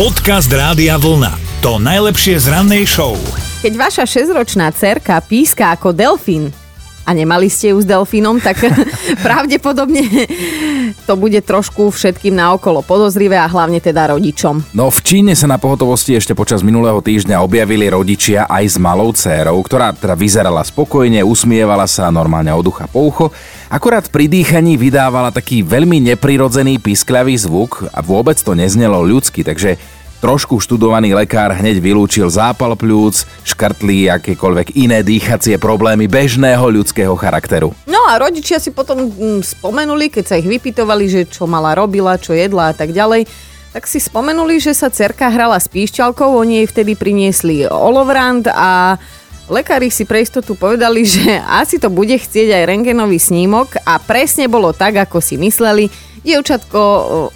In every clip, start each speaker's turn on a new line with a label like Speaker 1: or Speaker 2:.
Speaker 1: Podcast Rádia Vlna. To najlepšie z rannej show.
Speaker 2: Keď vaša 6-ročná cerka píska ako delfín a nemali ste ju s delfínom, tak pravdepodobne to bude trošku všetkým naokolo podozrivé a hlavne teda rodičom.
Speaker 3: No v Číne sa na pohotovosti ešte počas minulého týždňa objavili rodičia aj s malou dcérou, ktorá teda vyzerala spokojne, usmievala sa normálne od ucha po ucho. Akurát pri dýchaní vydávala taký veľmi neprirodzený piskľavý zvuk a vôbec to neznelo ľudsky, takže Trošku študovaný lekár hneď vylúčil zápal pľúc, škrtli akékoľvek iné dýchacie problémy bežného ľudského charakteru.
Speaker 2: No a rodičia si potom mm, spomenuli, keď sa ich vypytovali, že čo mala robila, čo jedla a tak ďalej, tak si spomenuli, že sa cerka hrala s píšťalkou, oni jej vtedy priniesli olovrant a lekári si pre istotu povedali, že asi to bude chcieť aj rengenový snímok a presne bolo tak, ako si mysleli Dievčatko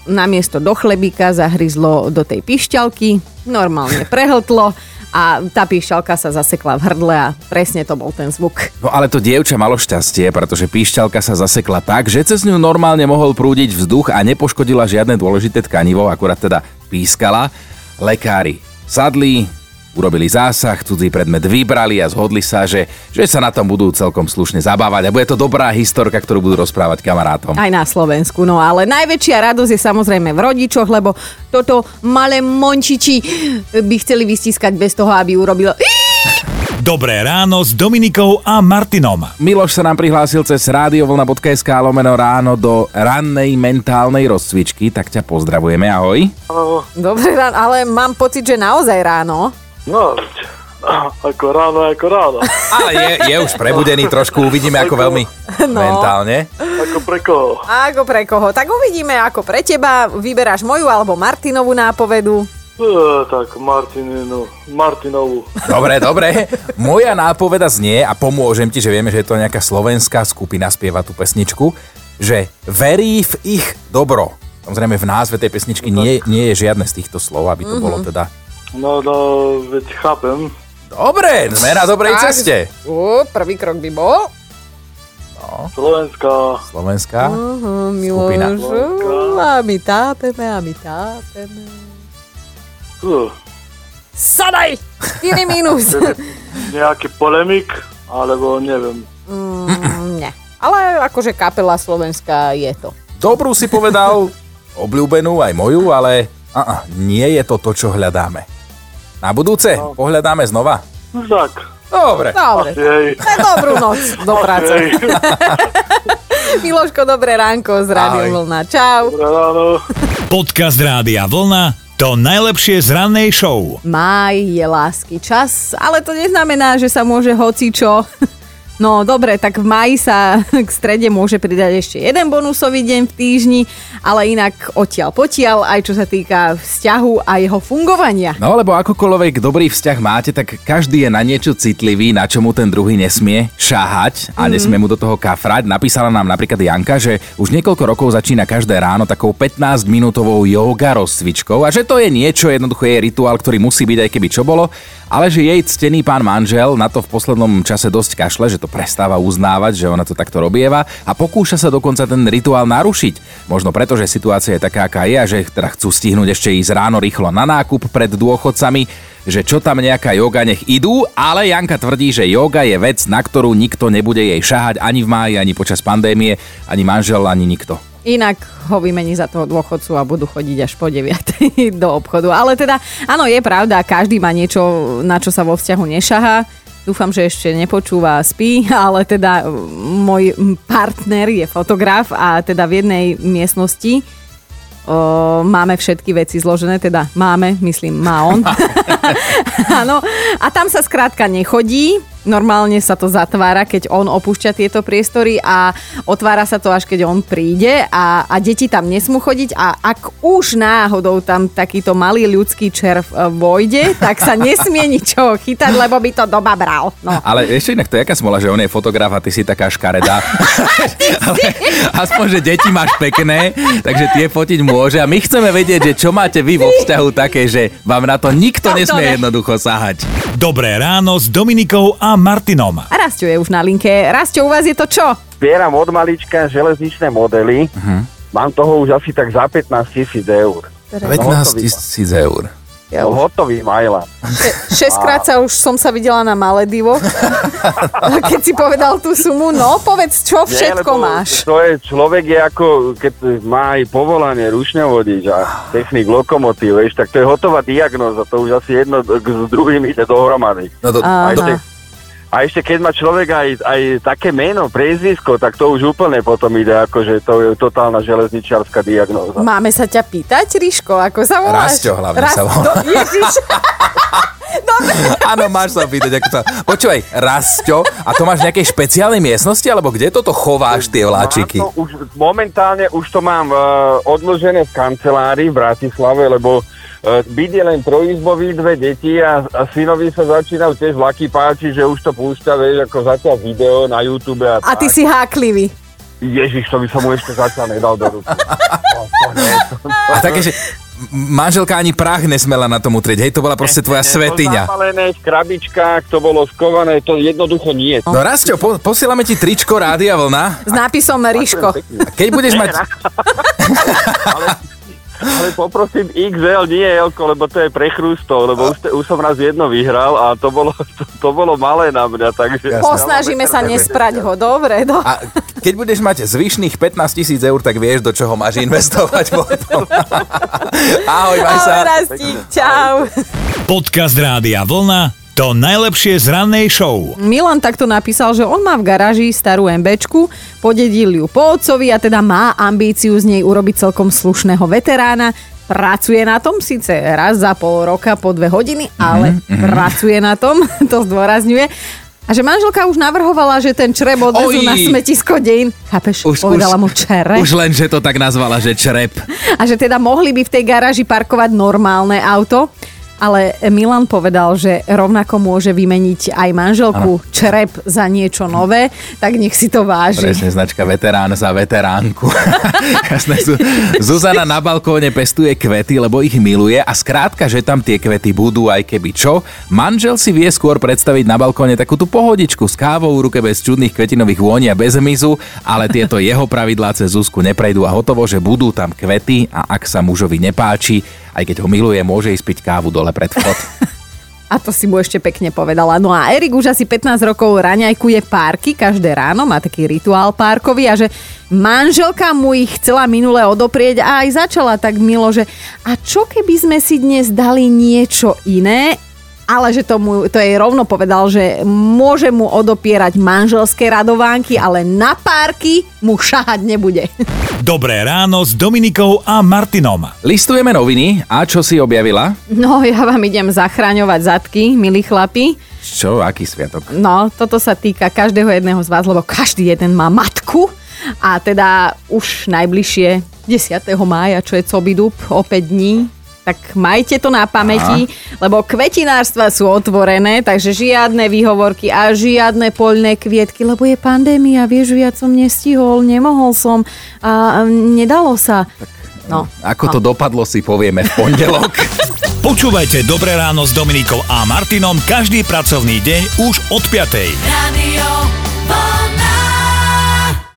Speaker 2: namiesto do chlebíka zahryzlo do tej pišťalky, normálne prehltlo a tá píšťalka sa zasekla v hrdle a presne to bol ten zvuk.
Speaker 3: No ale to dievča malo šťastie, pretože píšťalka sa zasekla tak, že cez ňu normálne mohol prúdiť vzduch a nepoškodila žiadne dôležité tkanivo, akurát teda pískala. Lekári sadli, urobili zásah, cudzí predmet vybrali a zhodli sa, že, že sa na tom budú celkom slušne zabávať a bude to dobrá historka, ktorú budú rozprávať kamarátom.
Speaker 2: Aj na Slovensku, no ale najväčšia radosť je samozrejme v rodičoch, lebo toto malé mončiči by chceli vystiskať bez toho, aby urobilo...
Speaker 1: Dobré ráno s Dominikou a Martinom.
Speaker 3: Miloš sa nám prihlásil cez radiovlna.sk lomeno ráno do rannej mentálnej rozcvičky, tak ťa pozdravujeme, ahoj.
Speaker 2: Dobré ráno, ale mám pocit, že naozaj ráno.
Speaker 4: No, ako ráno, ako ráno.
Speaker 3: Ale je, je už prebudený trošku, uvidíme ako veľmi
Speaker 2: No.
Speaker 3: mentálne.
Speaker 4: Ako pre koho?
Speaker 2: Ako pre koho? Tak uvidíme, ako pre teba. Vyberáš moju alebo Martinovú nápovedu.
Speaker 4: E, tak Martininu, Martinovu.
Speaker 3: Dobre, dobre. Moja nápoveda znie a pomôžem ti, že vieme, že je to nejaká slovenská skupina, spieva tú pesničku, že verí v ich dobro. Samozrejme v názve tej pesničky nie, nie je žiadne z týchto slov, aby to bolo teda...
Speaker 4: No, no, veď chápem.
Speaker 3: Dobre, sme na dobrej
Speaker 2: Tak.
Speaker 3: ceste.
Speaker 2: U, prvý krok by bol.
Speaker 4: Slovenská.
Speaker 3: Slovenská.
Speaker 2: Uh,
Speaker 3: Skupina.
Speaker 2: Miloš, a my tápeme, a my tápeme.
Speaker 4: Uh,
Speaker 2: Sadaj! 4 minus.
Speaker 4: nejaký polemik, alebo neviem.
Speaker 2: mm, ne. Ale akože kapela slovenská je to.
Speaker 3: Dobrú si povedal, obľúbenú aj moju, ale a, nie je to to, čo hľadáme. Na budúce pohľadáme znova.
Speaker 4: No tak.
Speaker 3: Dobre.
Speaker 2: Dobre. Dobrú noc do práce. Miloško, dobré ránko z Rádio
Speaker 3: Ahoj.
Speaker 2: Vlna. Čau.
Speaker 4: Dobré ráno.
Speaker 1: Podcast Rádia Vlna. To najlepšie z rannej show.
Speaker 2: Máj je lásky čas, ale to neznamená, že sa môže hocičo. No dobre, tak v máji sa k strede môže pridať ešte jeden bonusový deň v týždni, ale inak odtiaľ potiaľ, aj čo sa týka vzťahu a jeho fungovania.
Speaker 3: No lebo akokoľvek dobrý vzťah máte, tak každý je na niečo citlivý, na čomu ten druhý nesmie šáhať a nesmie mu do toho kafrať. Napísala nám napríklad Janka, že už niekoľko rokov začína každé ráno takou 15-minútovou yoga rozcvičkou a že to je niečo, jednoducho je rituál, ktorý musí byť aj keby čo bolo, ale že jej ctený pán manžel na to v poslednom čase dosť kašle, že to prestáva uznávať, že ona to takto robieva a pokúša sa dokonca ten rituál narušiť. Možno preto, že situácia je taká, aká je a že teda chcú stihnúť ešte ísť ráno rýchlo na nákup pred dôchodcami, že čo tam nejaká joga, nech idú, ale Janka tvrdí, že joga je vec, na ktorú nikto nebude jej šahať ani v máji, ani počas pandémie, ani manžel, ani nikto.
Speaker 2: Inak ho vymení za toho dôchodcu a budú chodiť až po 9 do obchodu. Ale teda, áno, je pravda, každý má niečo, na čo sa vo vzťahu nešahá. Dúfam, že ešte nepočúva a spí, ale teda môj partner je fotograf a teda v jednej miestnosti o, máme všetky veci zložené, teda máme, myslím, má on. Áno, a tam sa skrátka nechodí, normálne sa to zatvára, keď on opúšťa tieto priestory a otvára sa to až keď on príde a, a deti tam nesmú chodiť a ak už náhodou tam takýto malý ľudský červ e, vojde, tak sa nesmie ničoho chytať, lebo by to doma bral. No.
Speaker 3: Ale ešte inak to je jaká smola, že on je fotograf a ty si taká škaredá. Ale aspoň, že deti máš pekné, takže tie fotiť môže a my chceme vedieť, že čo máte vy vo vzťahu také, že vám na to nikto
Speaker 2: To
Speaker 3: nesmie
Speaker 2: ne.
Speaker 3: jednoducho sahať.
Speaker 1: Dobré ráno s Dominikou a Martinom.
Speaker 2: A Rasťo je už na linke. Rasťo, u vás je to čo?
Speaker 5: Zbieram od malička železničné modely.
Speaker 3: Mhm.
Speaker 5: Mám toho už asi tak za 15 tisíc eur.
Speaker 3: 19 tisíc eur.
Speaker 2: Ja
Speaker 5: No,
Speaker 2: už
Speaker 5: hotový Majla.
Speaker 2: šestkrát sa už som sa videla na Maledivoch. A keď si povedal tú sumu, no povedz, čo všetko
Speaker 5: Nie,
Speaker 2: máš.
Speaker 5: To je, človek je ako, keď má aj povolanie rušňovodič a technik lokomotív, vieš, tak to je hotová diagnóza, to už asi jedno k- s druhým ide dohromady.
Speaker 3: No to,
Speaker 2: Aha.
Speaker 5: A ešte, a ešte keď má človek aj, aj také meno, priezvisko, tak to už úplne potom ide, akože to je totálna železničiarská diagnóza.
Speaker 2: Máme sa ťa pýtať, Ríško, ako sa voláš?
Speaker 3: Rasťo hlavne sa volá.
Speaker 2: No,
Speaker 3: Áno, máš sa pýtať, ako to... Počúvaj, Rasťo, a to máš v nejakej špeciálnej miestnosti, alebo kde toto chováš, tie vláčiky?
Speaker 5: Mám to už, momentálne už to mám uh, odložené v kancelárii v Bratislave, lebo uh, byt je len trojizbový, dve deti a, a synovi sa začínajú tiež vlaky páči, že už to púšťa, vieš, ako zatiaľ video na YouTube a,
Speaker 2: A ty
Speaker 5: tak.
Speaker 2: si háklivý.
Speaker 5: Ježiš, to by som mu ešte zatiaľ nedal do ruky. To, to, nie, to, to,
Speaker 3: A také, že manželka ani prach nesmela na tom utrieť, hej, to bola proste tvoja
Speaker 5: To
Speaker 3: svetiňa.
Speaker 5: zapalené v krabičkách, to bolo skované, to jednoducho nie.
Speaker 3: No Rasťo, po, posielame ti tričko Rádia Vlna.
Speaker 2: S nápisom Ríško.
Speaker 3: Keď budeš mať...
Speaker 5: Ale poprosím XL, nie L, lebo to je pre chrústov, lebo už, te- už som raz jedno vyhral a to bolo, to, to bolo malé na mňa, takže...
Speaker 2: Posnažíme sa nesprať ho, dobre, do.
Speaker 3: A keď budeš mať zvyšných 15 tisíc eur, tak vieš, do čoho máš investovať potom. Ahoj, maj sa.
Speaker 2: Ahoj, Rastík, čau.
Speaker 1: Podcast Rádia Vlna to najlepšie z rannej show.
Speaker 2: Milan takto napísal, že on má v garáži starú MBčku, podedil ju po otcovi a teda má ambíciu z nej urobiť celkom slušného veterána. Pracuje na tom síce raz za pol roka po dve hodiny, ale pracuje na tom, to zdôrazňuje. A že manželka už navrhovala, že ten čreb odvezú
Speaker 3: Oj.
Speaker 2: na smetisko dejín. Chápeš? Povedala mu čreb.
Speaker 3: Už len, že to tak nazvala, že črep.
Speaker 2: A že teda mohli by v tej garáži parkovať normálne auto. Ale Milan povedal, že rovnako môže vymeniť aj manželku črep za niečo nové, tak nech si to váži.
Speaker 3: Presne, značka veterán za veteránku. Jasné, Zu- Zuzana na balkóne pestuje kvety, lebo ich miluje a skrátka, že tam tie kvety budú aj keby čo. Manžel si vie skôr predstaviť na balkóne takú tú pohodičku s kávou v ruke bez čudných kvetinových vôni a bez mizu, ale tieto jeho pravidlá cez Zuzku neprejdú a hotovo, že budú tam kvety a ak sa mužovi nepáči, aj keď ho miluje, môže ísť piť kávu dole pred vchod.
Speaker 2: A to si mu ešte pekne povedala. No a Erik už asi 15 rokov raňajkuje párky každé ráno, má taký rituál párkový a že manželka mu ich chcela minule odoprieť a aj začala tak milo, že a čo keby sme si dnes dali niečo iné, ale že tomu, to jej rovno povedal, že môže mu odopierať manželské radovánky, ale na párky mu šahať nebude.
Speaker 1: Dobré ráno s Dominikou a Martinom.
Speaker 3: Listujeme noviny a čo si objavila?
Speaker 2: No, ja vám idem zachraňovať zadky, milí chlapi.
Speaker 3: Čo, aký sviatok?
Speaker 2: No, toto sa týka každého jedného z vás, lebo každý jeden má matku. A teda už najbližšie 10. mája, čo je Cobidub, o 5 dní, tak majte to na pamäti, lebo kvetinárstva sú otvorené, takže žiadne výhovorky a žiadne poľné kvietky, lebo je pandémia, vieš, viac som nestihol, nemohol som a nedalo sa. No,
Speaker 3: Ako to dopadlo si povieme v pondelok.
Speaker 1: Počúvajte Dobré ráno s Dominikou a Martinom každý pracovný deň už od 5.
Speaker 6: Radio.